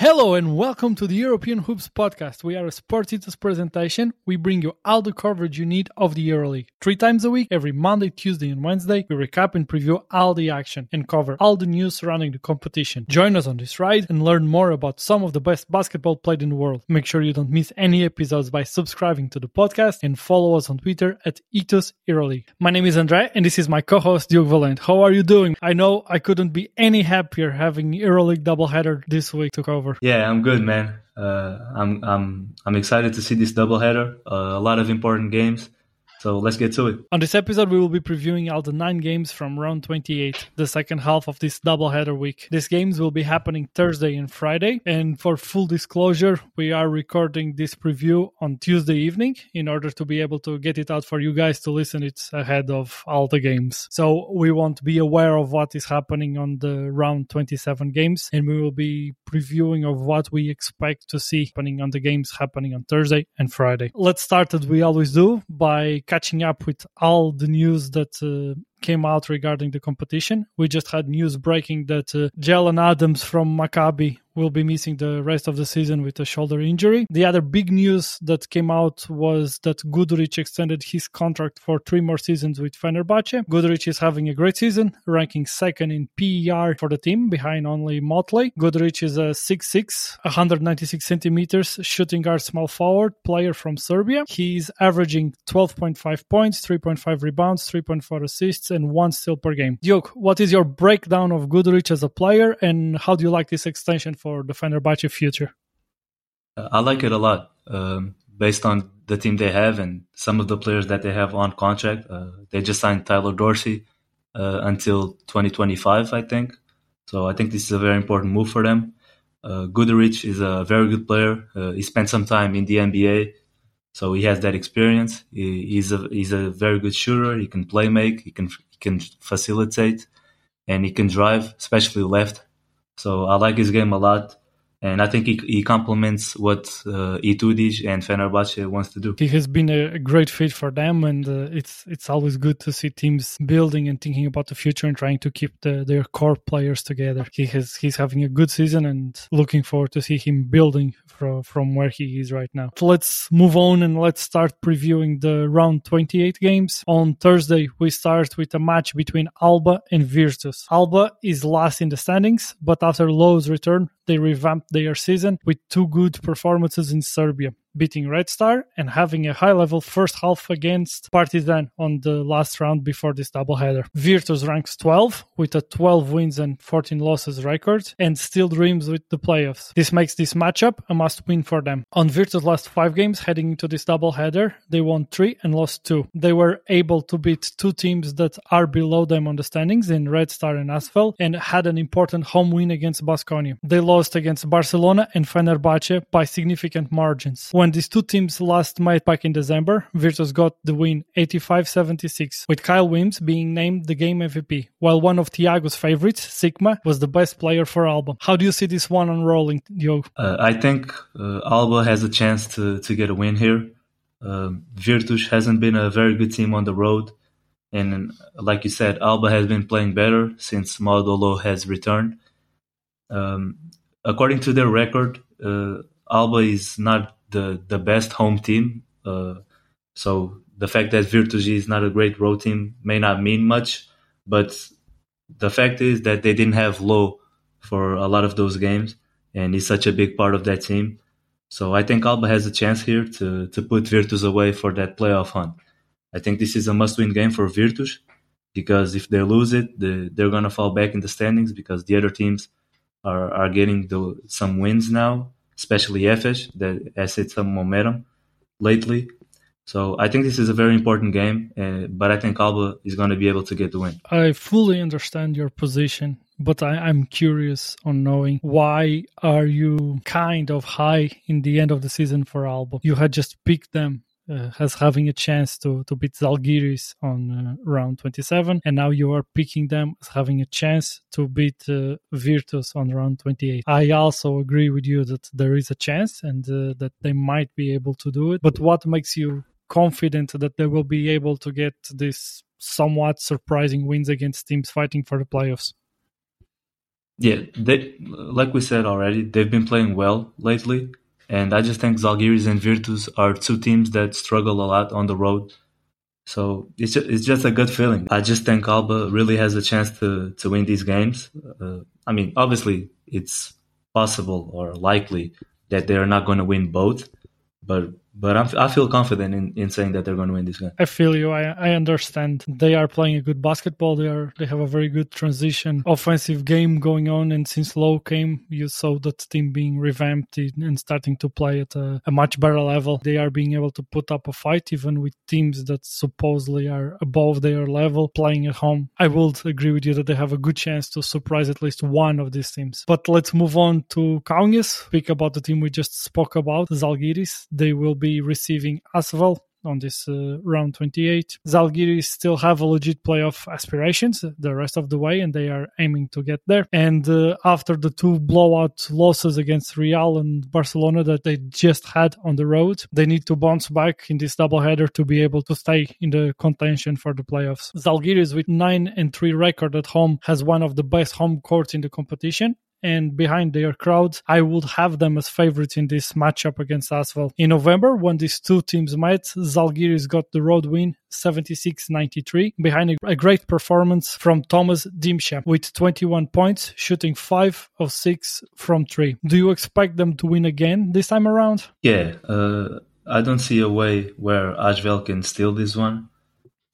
Hello and welcome to the European Hoops podcast. We are a Sports Ethos presentation. We bring you all the coverage you need of the EuroLeague. Three times a week, every Monday, Tuesday, and Wednesday, we recap and preview all the action and cover all the news surrounding the competition. Join us on this ride and learn more about some of the best basketball played in the world. Make sure you don't miss any episodes by subscribing to the podcast and follow us on Twitter at Ethos EuroLeague. My name is Andre and this is my co-host Diogo Valente. How are you doing? I know I couldn't be any happier having EuroLeague doubleheader this week to cover. Yeah, I'm good, man. Uh, I'm I'm I'm excited to see this doubleheader. Uh, a lot of important games. So let's get to it. On this episode, we will be previewing all the nine games from round 28, the second half of this doubleheader week. These games will be happening Thursday and Friday. And for full disclosure, we are recording this preview on Tuesday evening in order to be able to get it out for you guys to listen it ahead of all the games. So we want to be aware of what is happening on the round 27 games, and we will be previewing of what we expect to see happening on the games happening on Thursday and Friday. Let's start as we always do by catching up with all the news that uh, came out regarding the competition. We just had news breaking that uh, Jalen Adams from Maccabi will be missing the rest of the season with a shoulder injury. The other big news that came out was that Guduric extended his contract for three more seasons with Fenerbahce. Guduric is having a great season, ranking second in PER for the team, behind only Motley. Guduric is a 6'6", 196 centimeters, shooting guard small forward player from Serbia. He's averaging 12.5 points, 3.5 rebounds, 3.4 assists, and one steal per game. Duke, what is your breakdown of Guduric as a player, and how do you like this extension for the Fenerbahce future? Uh, I like it a lot. Um, based on the team they have and some of the players that they have on contract, uh, they just signed Tyler Dorsey uh, until 2025, I think. So I think this is a very important move for them. Uh, Guduric is a very good player. Uh, he spent some time in the NBA, so he has that experience. He, he's a he's a very good shooter. He can play make. He can he can facilitate, and he can drive, especially left. So I like his game a lot and I think he, he complements what uh, Itoudis and Fenerbahce wants to do. He has been a, great fit for them, and uh, it's it's always good to see teams building and thinking about the future and trying to keep the, their core players together. He has he's having a good season, and looking forward to see him building from from where he is right now. So let's move on and let's start previewing the round 28 games. On Thursday, we start with a match between Alba and Virtus. Alba is last in the standings, but after Lo's return, they revamped their season with two good performances in Serbia beating Red Star and having a high level first half against Partizan on the last round before this doubleheader. Virtus ranks 12 with a 12 wins and 14 losses record and still dreams with the playoffs. This makes this matchup a must win for them. On Virtus' last five games heading into this doubleheader, they won three and lost two. They were able to beat two teams that are below them on the standings in Red Star and Asvel and had an important home win against Baskonia. They lost against Barcelona and Fenerbahce by significant margins when these two teams last met back in December, Virtus got the win 85-76, with Kyle Weems being named the game MVP, while one of Tiago's favorites, Sikma, was the best player for Alba. How do you see this one unrolling, Diogo? Uh, I think uh, Alba has a chance to, to get a win here. Um, Virtus hasn't been a very good team on the road. And like you said, Alba has been playing better since Maodo Lo has returned. Um, according to their record, uh, Alba is not the the best home team. Uh, so the fact that Virtus is not a great road team may not mean much, but the fact is that they didn't have Lo for a lot of those games, and he's such a big part of that team. So I think Alba has a chance here to to put Virtus away for that playoff hunt. I think this is a must-win game for Virtus because if they lose it, the, they're gonna fall back in the standings because the other teams are are getting the, some wins now especially Efes, that has hit some momentum lately. So I think this is a very important game, uh, but I think Alba is going to be able to get the win. I fully understand your position, but I, am curious on knowing why are you kind of high in the end of the season for Alba? You had just picked them as having a chance to, to beat Zalgiris on uh, round 27, and now you are picking them as having a chance to beat uh, Virtus on round 28. I also agree with you that there is a chance and uh, that they might be able to do it, but what makes you confident that they will be able to get this somewhat surprising wins against teams fighting for the playoffs? Yeah, they like we said already, they've been playing well lately, and I just think Zalgiris and Virtus are two teams that struggle a lot on the road. So it's just, it's just a good feeling. I just think Alba really has a chance to to win these games. Uh, I mean, obviously, it's possible or likely that they are not going to win both, but but I'm, i feel confident in, in saying that they're going to win this game. I feel you. I, I understand. They are playing a good basketball. They are they have a very good transition offensive game going on. And since Lo came, you saw that team being revamped and starting to play at a, a much better level. They are being able to put up a fight even with teams that supposedly are above their level playing at home. I would agree with you that they have a good chance to surprise at least one of these teams. But let's move on to Kaunas. Speak about the team we just spoke about, Zalgiris. They will be receiving Asvel on this uh, round 28. Zalgiris still have a legit playoff aspirations the rest of the way, and they are aiming to get there. And uh, after the two blowout losses against Real and Barcelona that they just had on the road, they need to bounce back in this doubleheader to be able to stay in the contention for the playoffs. Zalgiris with 9 and 3 record at home has one of the best home courts in the competition and behind their crowd, I would have them as favorites in this matchup against Asvel. In November, when these two teams met, Zalgiris got the road win 76-93 behind a, great performance from Tomas Dimsa with 21 points, shooting 5 of 6 from 3. Do you expect them to win again this time around? Yeah, uh, I don't see a way where Asvel can steal this one.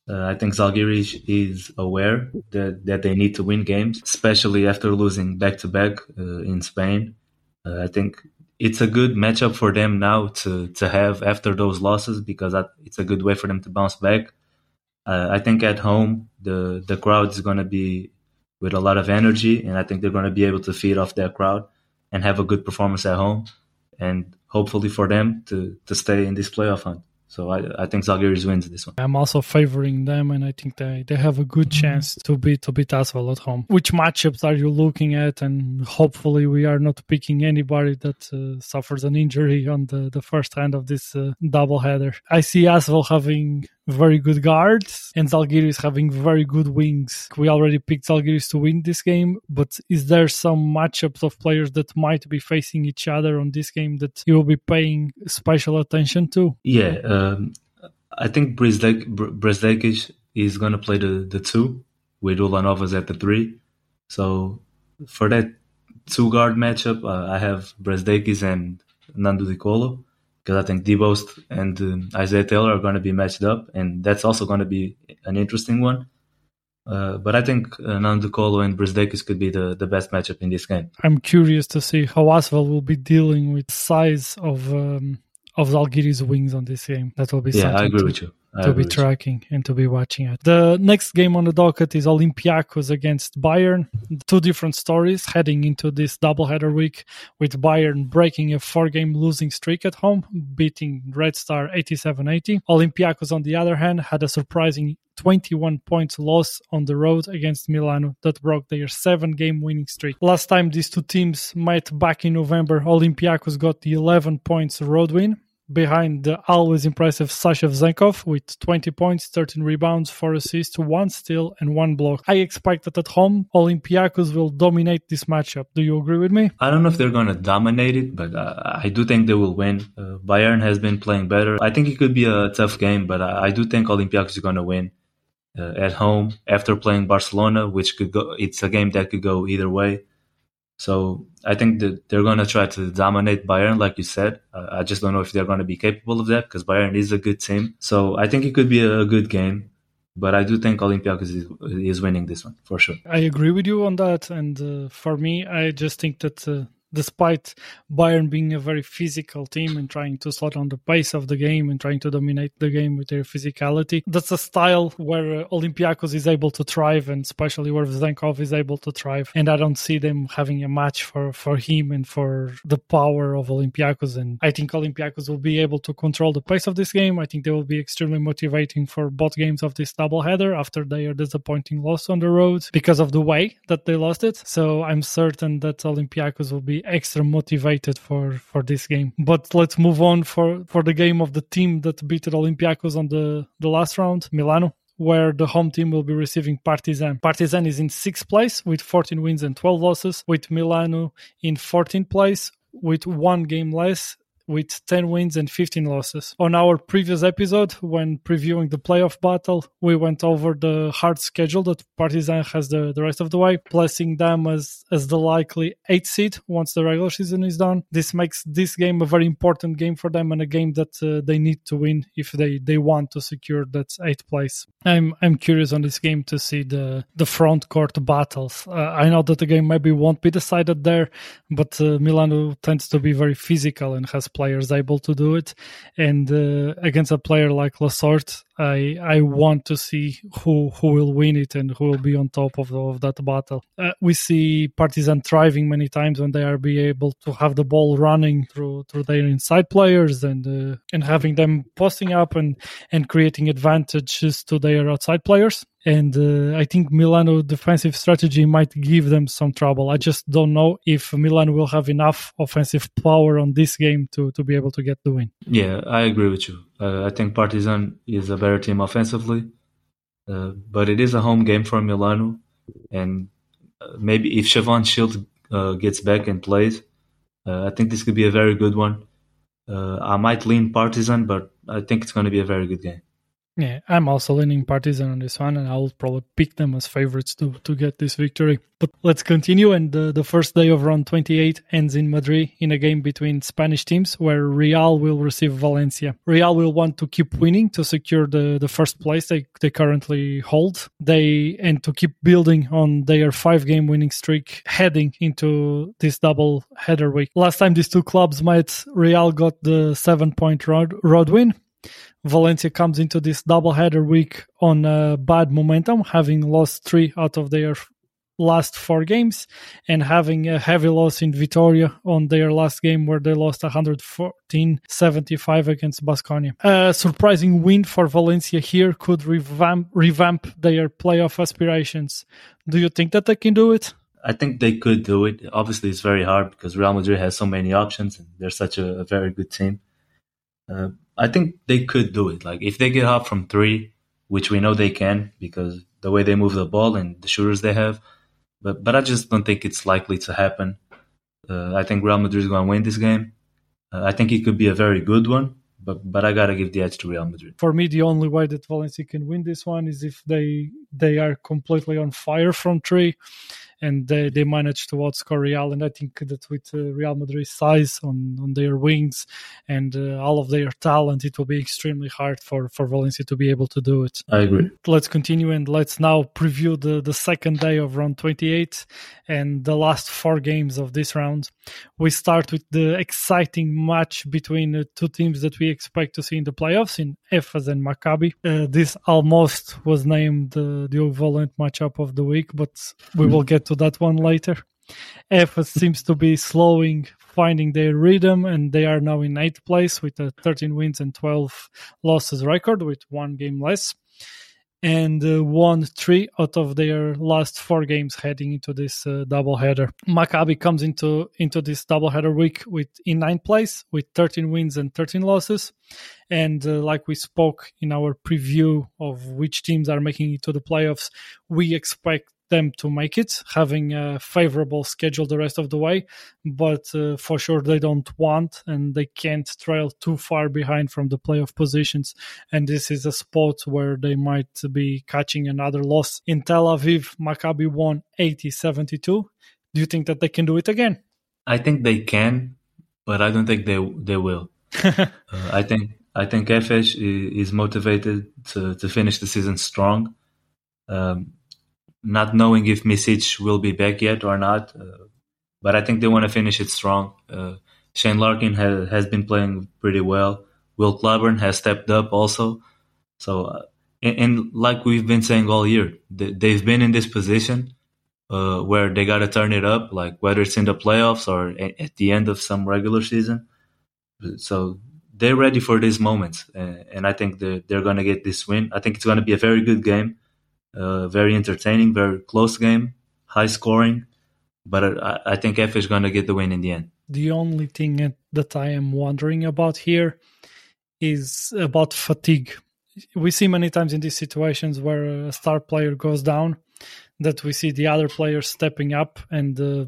Uh, I think Zalgiris is aware that, that they need to win games, especially after losing back to back in Spain. Uh, I think it's a good matchup for them now to, to have after those losses because it's a good way for them to bounce back. Uh, I think at home the the crowd is going to be with a lot of energy, and I think they're going to be able to feed off that crowd and have a good performance at home, and hopefully for them to to stay in this playoff hunt. So I, I think Zalgiris wins this one. I'm also favoring them, and I think they, they have a good mm-hmm. chance to beat to beat Asvel at home. Which matchups are you looking at? And hopefully, we are not picking anybody that uh, suffers an injury on the, the first hand of this uh, double header. I see Asvel having very good guards and Zalgiris having very good wings. We already picked Zalgiris to win this game, but is there some matchups of players that might be facing each other on this game that you will be paying special attention to? Yeah, um, I think Brazdeikis is going to play the, the two with Ulanovas at the three. So for that two guard matchup, uh, I have Brazdeikis and Nando De Colo because I think DeBost and uh, Isaiah Taylor are going to be matched up, and that's also going to be an interesting one. Uh, but I think uh, Nando Colo and Brazdeikis could be the, the best matchup in this game. I'm curious to see how Asvel will be dealing with size of um, of Zalgiris wings on this game. That will be yeah, I agree to, with you. To be tracking and to be watching it. The next game on the docket is Olympiacos against Bayern. Two different stories heading into this doubleheader week with Bayern breaking a four-game losing streak at home, beating Red Star 87-80. Olympiacos, on the other hand, had a surprising 21 points loss on the road against Milano that broke their seven game winning streak. Last time these two teams met back in November, Olympiacos got the 11 points road win behind the always impressive Sasha Vezenkov with 20 points, 13 rebounds, 4 assists, 1 steal, and 1 block. I expect that at home, Olympiacos will dominate this matchup. Do you agree with me? I don't know if they're going to dominate it, but uh, I do think they will win. Uh, Bayern has been playing better. I think it could be a tough game, but I, I do think Olympiacos is going to win. Uh, at home after playing Barcelona, which could go, it's a game that could go either way. So I think that they're going to try to dominate Bayern, like you said. Uh, I just don't know if they're going to be capable of that because Bayern is a good team. So I think it could be a good game. But I do think Olympiacos is, is winning this one for sure. I agree with you on that. And uh, for me, I just think that uh, despite Bayern being a very physical team and trying to slow down the pace of the game and trying to dominate the game with their physicality. That's a style where uh, Olympiacos is able to thrive and especially where Vezenkov is able to thrive. And I don't see them having a match for, for him and for the power of Olympiacos. And I think Olympiacos will be able to control the pace of this game. I think they will be extremely motivating for both games of this doubleheader after their disappointing loss on the road because of the way that they lost it. So I'm certain that Olympiacos will be extra motivated for for this game. But let's move on for for the game of the team that beat Olympiacos on the the last round, Milano where the home team will be receiving Partizan. Partizan is in sixth place with 14 wins and 12 losses, with Milano in 14th place with one game less with 10 wins and 15 losses. On our previous episode, when previewing the playoff battle, we went over the hard schedule that Partizan has the, the rest of the way, placing them as, as the likely 8th seed once the regular season is done. This makes this game a very important game for them and a game that uh, they need to win if they, they want to secure that 8th place. I'm I'm curious on this game to see the, the front court battles. Uh, I know that the game maybe won't be decided there, but uh, Milano tends to be very physical and has players able to do it. And uh, against a player like Lessort, I I want to see who who will win it and who will be on top of, of that battle. Uh, we see Partizan thriving many times when they are be able to have the ball running through through their inside players and uh, and having them posting up and and creating advantages to their outside players. And uh, I think Milano defensive strategy might give them some trouble. I just don't know if Milan will have enough offensive power on this game to to be able to get the win. Yeah, I agree with you. Uh, I think Partizan is a better team offensively, uh, but it is a home game for Milano, and uh, maybe if Shavon Shield uh, gets back and plays, uh, I think this could be a very good one. Uh, I might lean Partizan, but I think it's going to be a very good game. Yeah, I'm also leaning Partizan on this one, and I'll probably pick them as favorites to, to get this victory. But let's continue. And the, the first day of round 28 ends in Madrid in a game between Spanish teams where Real will receive Valencia. Real will want to keep winning to secure the, the first place they, they currently hold. They and to keep building on their five game winning streak heading into this double header week. Last time these two clubs met, Real got the seven point road, road win Valencia comes into this doubleheader week on bad momentum, having lost three out of their last four games and having a heavy loss in Vitoria on their last game where they lost 114-75 against Baskonia. A surprising win for Valencia here could revamp, revamp their playoff aspirations. Do you think that they can do it? I think they could do it. Obviously, it's very hard because Real Madrid has so many options and they're such a, a very good team. Uh, I think they could do it. Like if they get up from three, which we know they can because the way they move the ball and the shooters they have. But but I just don't think it's likely to happen. Uh, I think Real Madrid is going to win this game. Uh, I think it could be a very good one, but but I gotta give the edge to Real Madrid. For me, the only way that Valencia can win this one is if they they are completely on fire from three and they, they managed to outscore Real. And I think that with uh, Real Madrid's size on, on their wings and uh, all of their talent, it will be extremely hard for, for Valencia to be able to do it. I agree. Let's continue and let's now preview the, the second day of round 28 and the last four games of this round. We start with the exciting match between the two teams that we expect to see in the playoffs in Efes and Maccabi. Uh, this almost was named uh, the equivalent matchup of the week, but we will get to that one later. Efes seems to be slowing, finding their rhythm, and they are now in eighth place with a 13 wins and 12 losses record, with one game less, and uh, won three out of their last four games heading into this uh, doubleheader. Maccabi comes into into this doubleheader week with in ninth place with 13 wins and 13 losses, and uh, like we spoke in our preview of which teams are making it to the playoffs, we expect them to make it, having a favorable schedule the rest of the way. But uh, for sure, they don't want and they can't trail too far behind from the playoff positions. And this is a spot where they might be catching another loss. In Tel Aviv, Maccabi won 80 72. Do you think that they can do it again? I think they can, but I don't think they they will. uh, I think I think Efes is motivated to, to finish the season strong. Um, not knowing if Micic will be back yet or not. Uh, but I think they want to finish it strong. Uh, Shane Larkin has, has been playing pretty well. Will Clyburn has stepped up also. So, uh, and, and, like we've been saying all year, they, have been in this position uh, where they got to turn it up, like whether it's in the playoffs or at the end of some regular season. So they're ready for these moments, and, and I think they're, they're going to get this win. I think it's going to be a very good game. Uh, very entertaining, very close game, high scoring. But I, I think Efes is going to get the win in the end. The only thing that I am wondering about here is about fatigue. we see many times in these situations where a star player goes down that we see the other players stepping up and uh,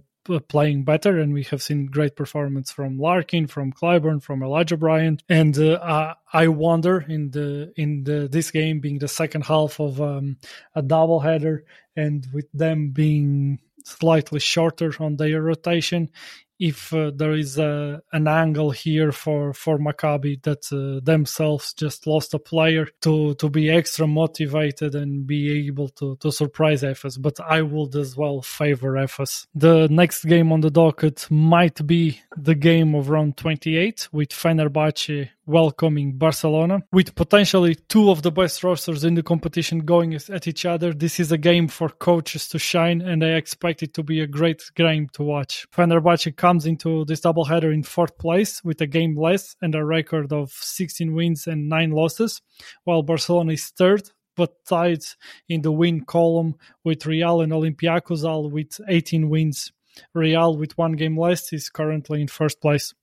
playing better, and we have seen great performance from Larkin, from Clyburn, from Elijah Bryant, and uh, I wonder in the in the this game being the second half of um, a doubleheader, and with them being slightly shorter on their rotation, if uh, there is a, an angle here for for Maccabi that uh, themselves just lost a player to to be extra motivated and be able to to surprise Efes. But I would as well favor Efes. The next game on the docket might be the game of round 28 with Fenerbahce welcoming Barcelona with potentially two of the best rosters in the competition going at each other. This is a game for coaches to shine, and I expect it to be a great game to watch. Fenerbahce comes into this doubleheader in fourth place with a game less and a record of 16 wins and 9 losses, while Barcelona is third but tied in the win column with Real and Olympiacos all with 18 wins. Real with one game less is currently in first place.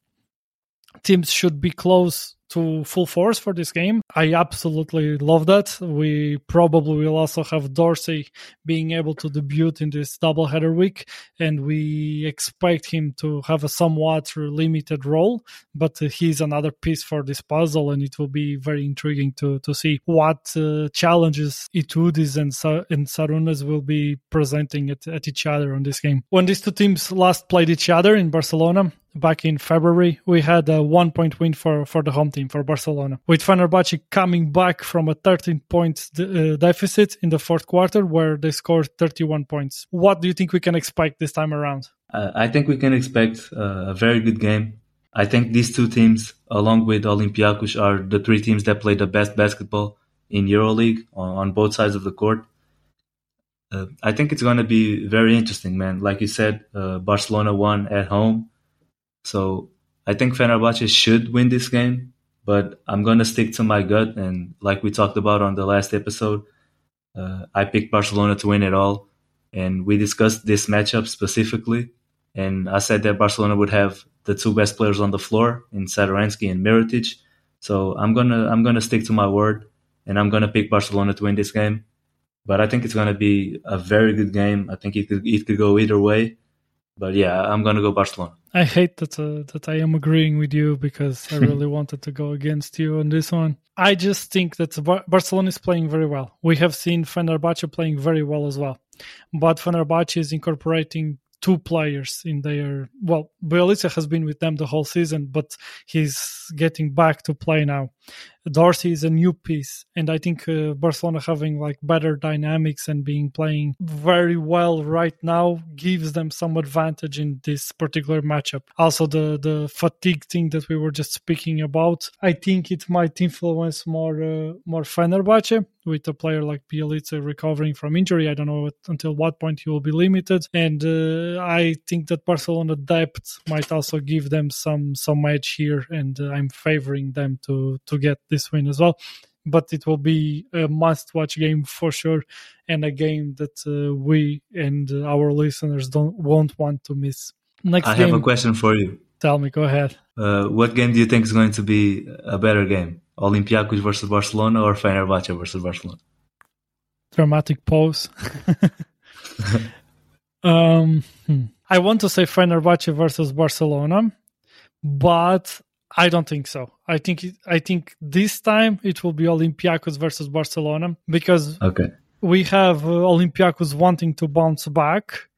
Teams should be close to full force for this game. I absolutely love that. We probably will also have Dorsey being able to debut in this doubleheader week, and we expect him to have a somewhat limited role, but he's another piece for this puzzle, and it will be very intriguing to, to see what uh, challenges Itoudis and, Sa- and Sarunas will be presenting at, at each other on this game. When these two teams last played each other in Barcelona, back in February, we had a one point win for, for the home team for Barcelona, with Fenerbahce coming back from a 13 point uh, deficit in the fourth quarter where they scored 31 points. What do you think we can expect this time around? Uh, I think we can expect uh, a very good game. I think these two teams, along with Olympiacos, are the three teams that play the best basketball in EuroLeague on, on both sides of the court. Uh, I think it's going to be very interesting, man. Like you said, uh, Barcelona won at home so I think Fenerbahce should win this game, but I'm going to stick to my gut. And like we talked about on the last episode, uh, I picked Barcelona to win it all. And we discussed this matchup specifically. And I said that Barcelona would have the two best players on the floor in Satoransky and Mirotic. So I'm gonna I'm gonna stick to my word, and I'm gonna pick Barcelona to win this game. But I think it's gonna be a very good game. I think it could it could go either way. But yeah, I'm gonna go Barcelona. I hate that uh, that I am agreeing with you because I really wanted to go against you on this one. I just think that Bar- Barcelona is playing very well. We have seen Fenerbahce playing very well as well, but Fenerbahce is incorporating two players in their well Bjelica has been with them the whole season but he's getting back to play now Dorsey is a new piece, and I think uh, Barcelona having like better dynamics and being playing very well right now gives them some advantage in this particular matchup. Also, the the fatigue thing that we were just speaking about, I think it might influence more uh, more Fenerbahce with a player like Bjelica recovering from injury. I don't know until what point he will be limited, and uh, I think that Barcelona depth might also give them some some edge here, and uh, I'm favoring them to to get this win as well. But it will be a must-watch game for sure, and a game that uh, we and our listeners don't won't want to miss. Next, I game, have a question for you. Tell me, go ahead. Uh, what game do you think is going to be a better game? Olympiacos versus Barcelona or Fenerbahce versus Barcelona? Dramatic pause. um, hmm. I want to say Fenerbahce versus Barcelona, but I don't think so. I think I think this time it will be Olympiacos versus Barcelona because okay. we have uh, Olympiacos wanting to bounce back,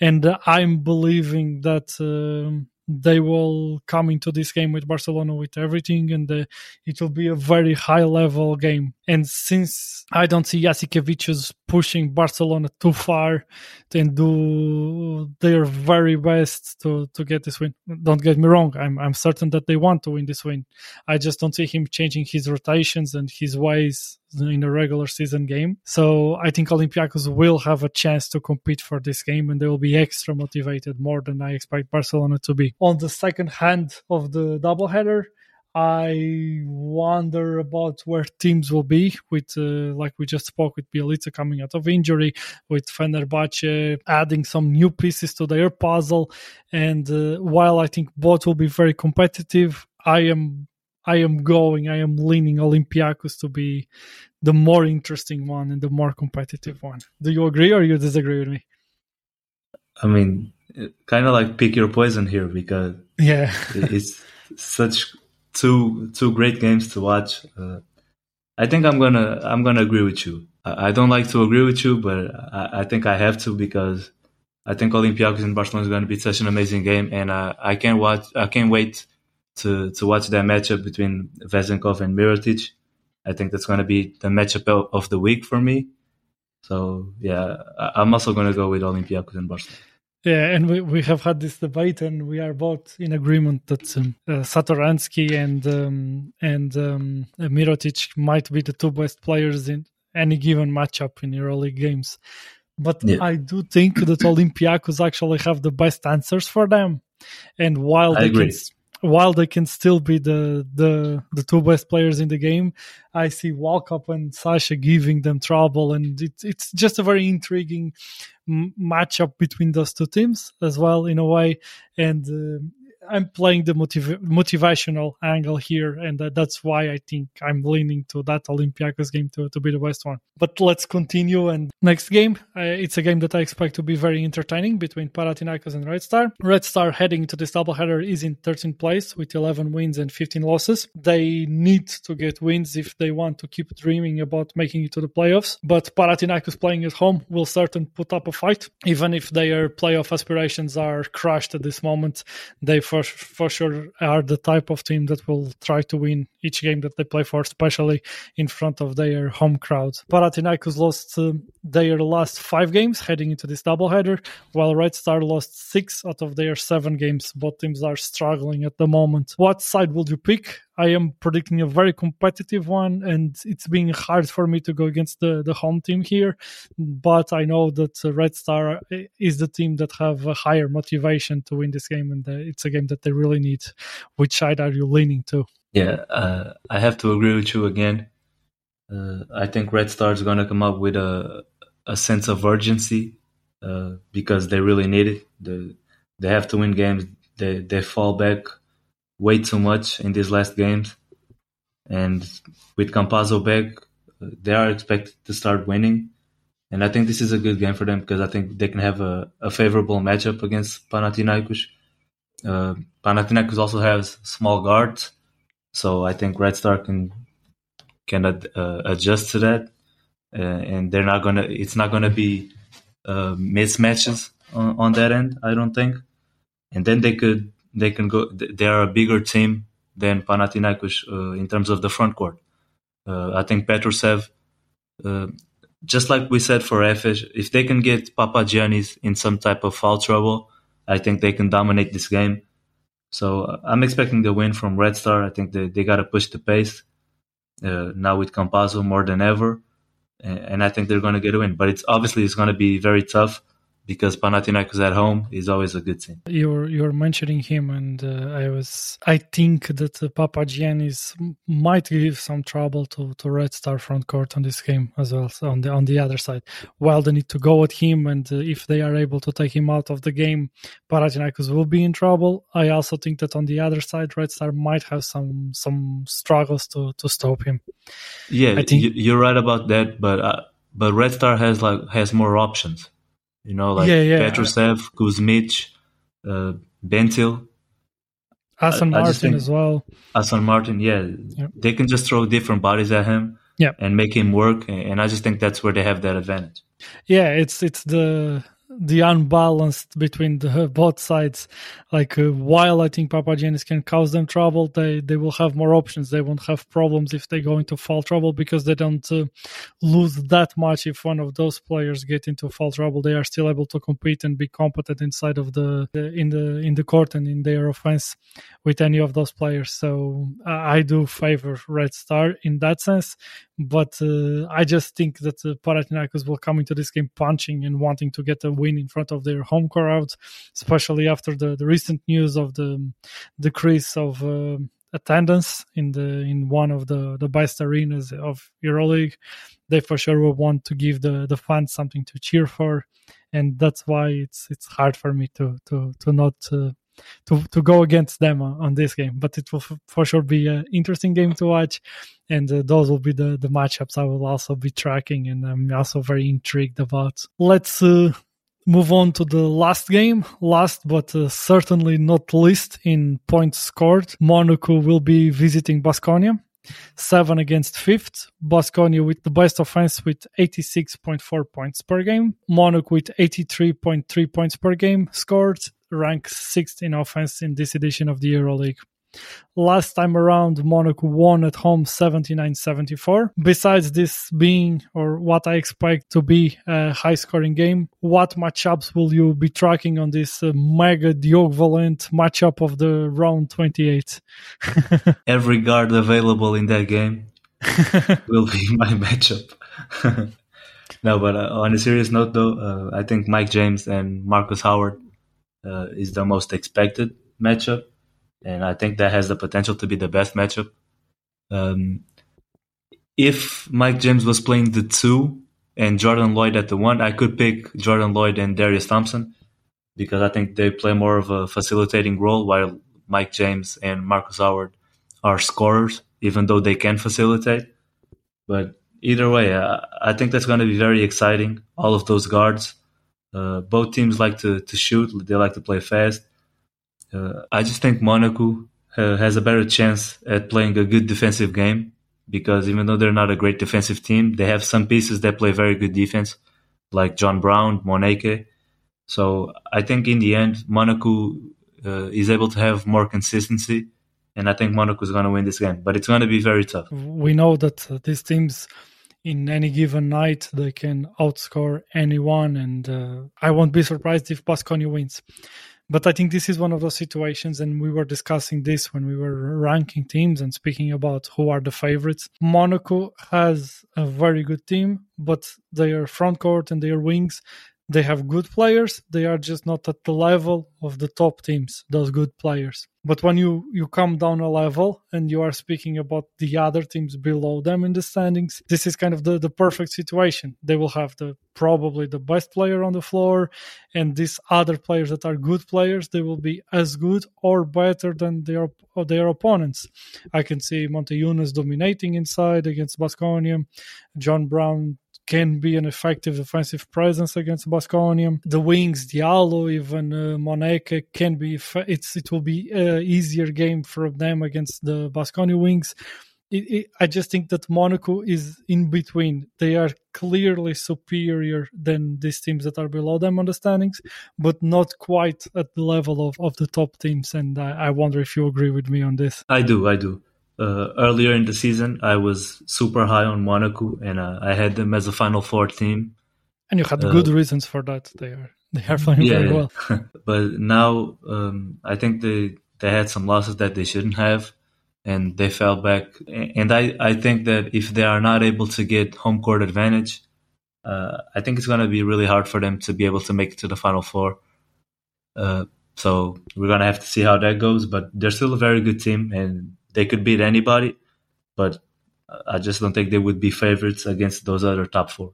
and I'm believing that um, they will come into this game with Barcelona with everything, and uh, it will be a very high level game. And since I don't see Jasikevicius pushing Barcelona too far, then do their very best to, to get this win. Don't get me wrong, I'm I'm certain that they want to win this win. I just don't see him changing his rotations and his ways in a regular season game. So I think Olympiacos will have a chance to compete for this game and they will be extra motivated more than I expect Barcelona to be. On the second hand of the doubleheader, I wonder about where teams will be with, uh, like we just spoke with Bjelica coming out of injury, with Fenerbahce adding some new pieces to their puzzle. And uh, while I think both will be very competitive, I am I am going, I am leaning Olympiacos to be the more interesting one and the more competitive one. Do you agree or you disagree with me? I mean, kind of like pick your poison here because yeah, it's such two two great games to watch. Uh, I think I'm gonna I'm gonna agree with you. I, I don't like to agree with you, but I, I, think I have to because I think Olympiacos and Barcelona is going to be such an amazing game, and uh, I can't watch I can't wait to to watch that matchup between Vezenkov and Mirotic. I think that's going to be the matchup of the week for me. So yeah, I'm also going to go with Olympiacos and Barcelona. Yeah, and we, we have had this debate, and we are both in agreement that um, uh, Satoransky and um, and um, Mirotic might be the two best players in any given matchup in EuroLeague games. But yeah. I do think that Olympiacos actually have the best answers for them. And while I they agree. can while they can still be the the the two best players in the game, I see Walkup and Sasha giving them trouble, and it's it's just a very intriguing matchup between those two teams as well in a way. And uh, I'm playing the motiv- motivational angle here, and uh, that's why I think I'm leaning to that Olympiacos game to, to be the best one. But let's continue. And next game, uh, it's a game that I expect to be very entertaining between Panathinaikos and Red Star. Red Star heading into this doubleheader is in 13th place with 11 wins and 15 losses. They need to get wins if they want to keep dreaming about making it to the playoffs. But Panathinaikos playing at home will certainly put up a fight, even if their playoff aspirations are crushed at this moment. They for for sure are the type of team that will try to win each game that they play for, especially in front of their home crowd. Panathinaikos lost uh, their last five games heading into this doubleheader, while Red Star lost six out of their seven games. Both teams are struggling at the moment. What side would you pick? I am predicting a very competitive one, and it's being hard for me to go against the, the home team here. But I know that Red Star is the team that have a higher motivation to win this game, and uh, it's a game that they really need. Which side are you leaning to? Yeah, uh, I have to agree with you again. Uh, I think Red Star is going to come up with a a sense of urgency uh, because they really need it. They, they have to win games. They they fall back way too much in these last games. And with Campazzo back, they are expected to start winning. And I think this is a good game for them because I think they can have a, a favorable matchup against Panathinaikos. Uh, Panathinaikos also has small guards, so I think Red Star can can uh, adjust to that, uh, and they're not gonna. It's not gonna be uh, mismatches on, on that end. I don't think, and then they could they can go. They are a bigger team than Panathinaikos uh, in terms of the front court. Uh, I think Petrusev, uh, just like we said for Efes, if they can get Papa Papagiannis in some type of foul trouble, I think they can dominate this game. So uh, I'm expecting the win from Red Star. I think they, they got to push the pace uh, now with Campazzo more than ever, and, and I think they're going to get a win. But it's obviously it's going to be very tough because Panathinaikos at home is always a good team. You're you're mentioning him, and uh, I was I think that uh, Papagiannis might give some trouble to, to Red Star front court on this game as well. So on the on the other side, while they need to go at him, and uh, if they are able to take him out of the game, Panathinaikos will be in trouble. I also think that on the other side, Red Star might have some some struggles to to stop him. Yeah, I think you're right about that, but uh, but Red Star has like has more options you know, like yeah, yeah. Petrusev, Kuzmic, uh, Bentil. I Martin as well. Hassan Martin, yeah. Yep. They can just throw different bodies at him yeah. and make him work. And I just think that's where they have that advantage. Yeah, it's it's the the unbalanced between the both sides. Like uh, while I think Papagiannis can cause them trouble, they they will have more options. They won't have problems if they go into foul trouble because they don't uh, lose that much. If one of those players get into foul trouble, they are still able to compete and be competent inside of the, the in the in the court and in their offense with any of those players. So I do favor Red Star in that sense, but uh, I just think that uh, Panathinaikos will come into this game punching and wanting to get a win in front of their home crowd, especially after the, the recent news of the decrease of uh, attendance in the in one of the the best arenas of EuroLeague. They for sure will want to give the the fans something to cheer for, and that's why it's it's hard for me to to to not uh, to to go against them on, this game. But it will f- for sure be an interesting game to watch, and uh, those will be the the matchups I will also be tracking, and I'm also very intrigued about. Let's. Uh, move on to the last game. Last but uh, certainly not least in points scored. Monaco will be visiting Baskonia seven against fifth. Baskonia with the best offense with 86.4 points per game. Monaco with 83.3 points per game scored, ranks sixth in offense in this edition of the EuroLeague. Last time around, Monaco won at home 79 74. Besides this being, or what I expect to be, a high scoring game, what matchups will you be tracking on this uh, mega Diogo-Valente matchup of the round 28? Every guard available in that game will be my matchup. no, but uh, on a serious note, though, uh, I think Mike James and Marcus Howard uh, is the most expected matchup and I think that has the potential to be the best matchup. Um, if Mike James was playing the two and Jordan Loyd at the one, I could pick Jordan Loyd and Darius Thompson because I think they play more of a facilitating role while Mike James and Marcus Howard are scorers, even though they can facilitate. But either way, I, I think that's going to be very exciting. All of those guards, uh, both teams like to, to shoot, they like to play fast. Uh, I just think Monaco uh, has a better chance at playing a good defensive game because even though they're not a great defensive team, they have some pieces that play very good defense, like John Brown, Moneke. So I think in the end, Monaco uh, is able to have more consistency, and I think Monaco is going to win this game. But it's going to be very tough. We know that uh, these teams, in any given night, they can outscore anyone, and uh, I won't be surprised if Baskonia wins. But I think this is one of those situations, and we were discussing this when we were ranking teams and speaking about who are the favorites. Monaco has a very good team, but their front court and their wings they have good players they are just not at the level of the top teams those good players. But when you you come down a level and you are speaking about the other teams below them in the standings this is kind of the, the perfect situation. They will have the probably the best player on the floor and these other players that are good players they will be as good or better than their their opponents. I can see Motiejunas dominating inside against Baskonia john brown can be an effective defensive presence against Baskonia. The wings, Diallo, even uh, Moneke can be. It's it will be an easier game for them against the Baskonia wings. It, it, I just think that Monaco is in between. They are clearly superior than these teams that are below them on the standings, but not quite at the level of, of the top teams. And I, I wonder if you agree with me on this. I do. I do uh, earlier in the season, I was super high on Monaco, and uh, I had them as a Final Four team. And you had uh, good reasons for that. They are they are playing yeah, very well. but now, um, I think they they had some losses that they shouldn't have, and they fell back. And I I think that if they are not able to get home court advantage, uh, I think it's going to be really hard for them to be able to make it to the Final Four. Uh, so we're gonna have to see how that goes. But they're still a very good team, and they could beat anybody, but I just don't think they would be favorites against those other top four.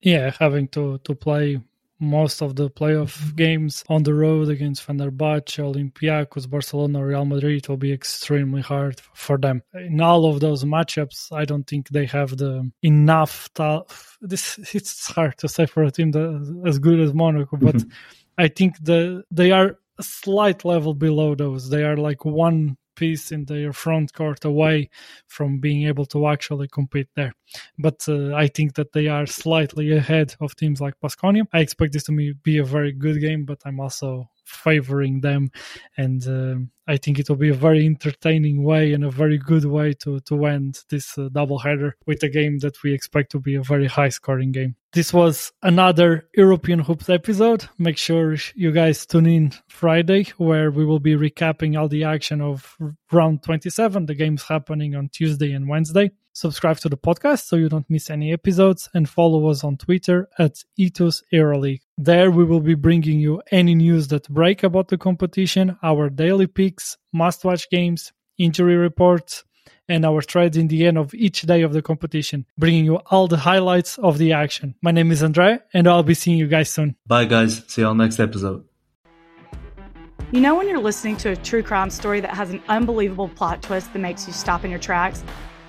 Yeah, having to to play most of the playoff games on the road against Fenerbahce, Olympiacos, Barcelona, Real Madrid will be extremely hard for them. In all of those matchups, I don't think they have the enough. Ta- this it's hard to say for a team that as good as Monaco, but I think the they are a slight level below those. They are like one piece in their front court away from being able to actually compete there. But uh, I think that they are slightly ahead of teams like Baskonia. I expect this to be a very good game, but I'm also favoring them and uh, I think it will be a very entertaining way and a very good way to to end this uh, double header with a game that we expect to be a very high scoring game. This was another European Hoops episode. Make sure you guys tune in Friday where we will be recapping all the action of round 27, the games happening on Tuesday and Wednesday. Subscribe to the podcast so you don't miss any episodes and follow us on Twitter at Ethos EuroLeague. There we will be bringing you any news that break about the competition, our daily picks, must-watch games, injury reports, and our threads in the end of each day of the competition, bringing you all the highlights of the action. My name is Andre, and I'll be seeing you guys soon. Bye, guys. See you on next episode. You know, when you're listening to a true crime story that has an unbelievable plot twist that makes you stop in your tracks?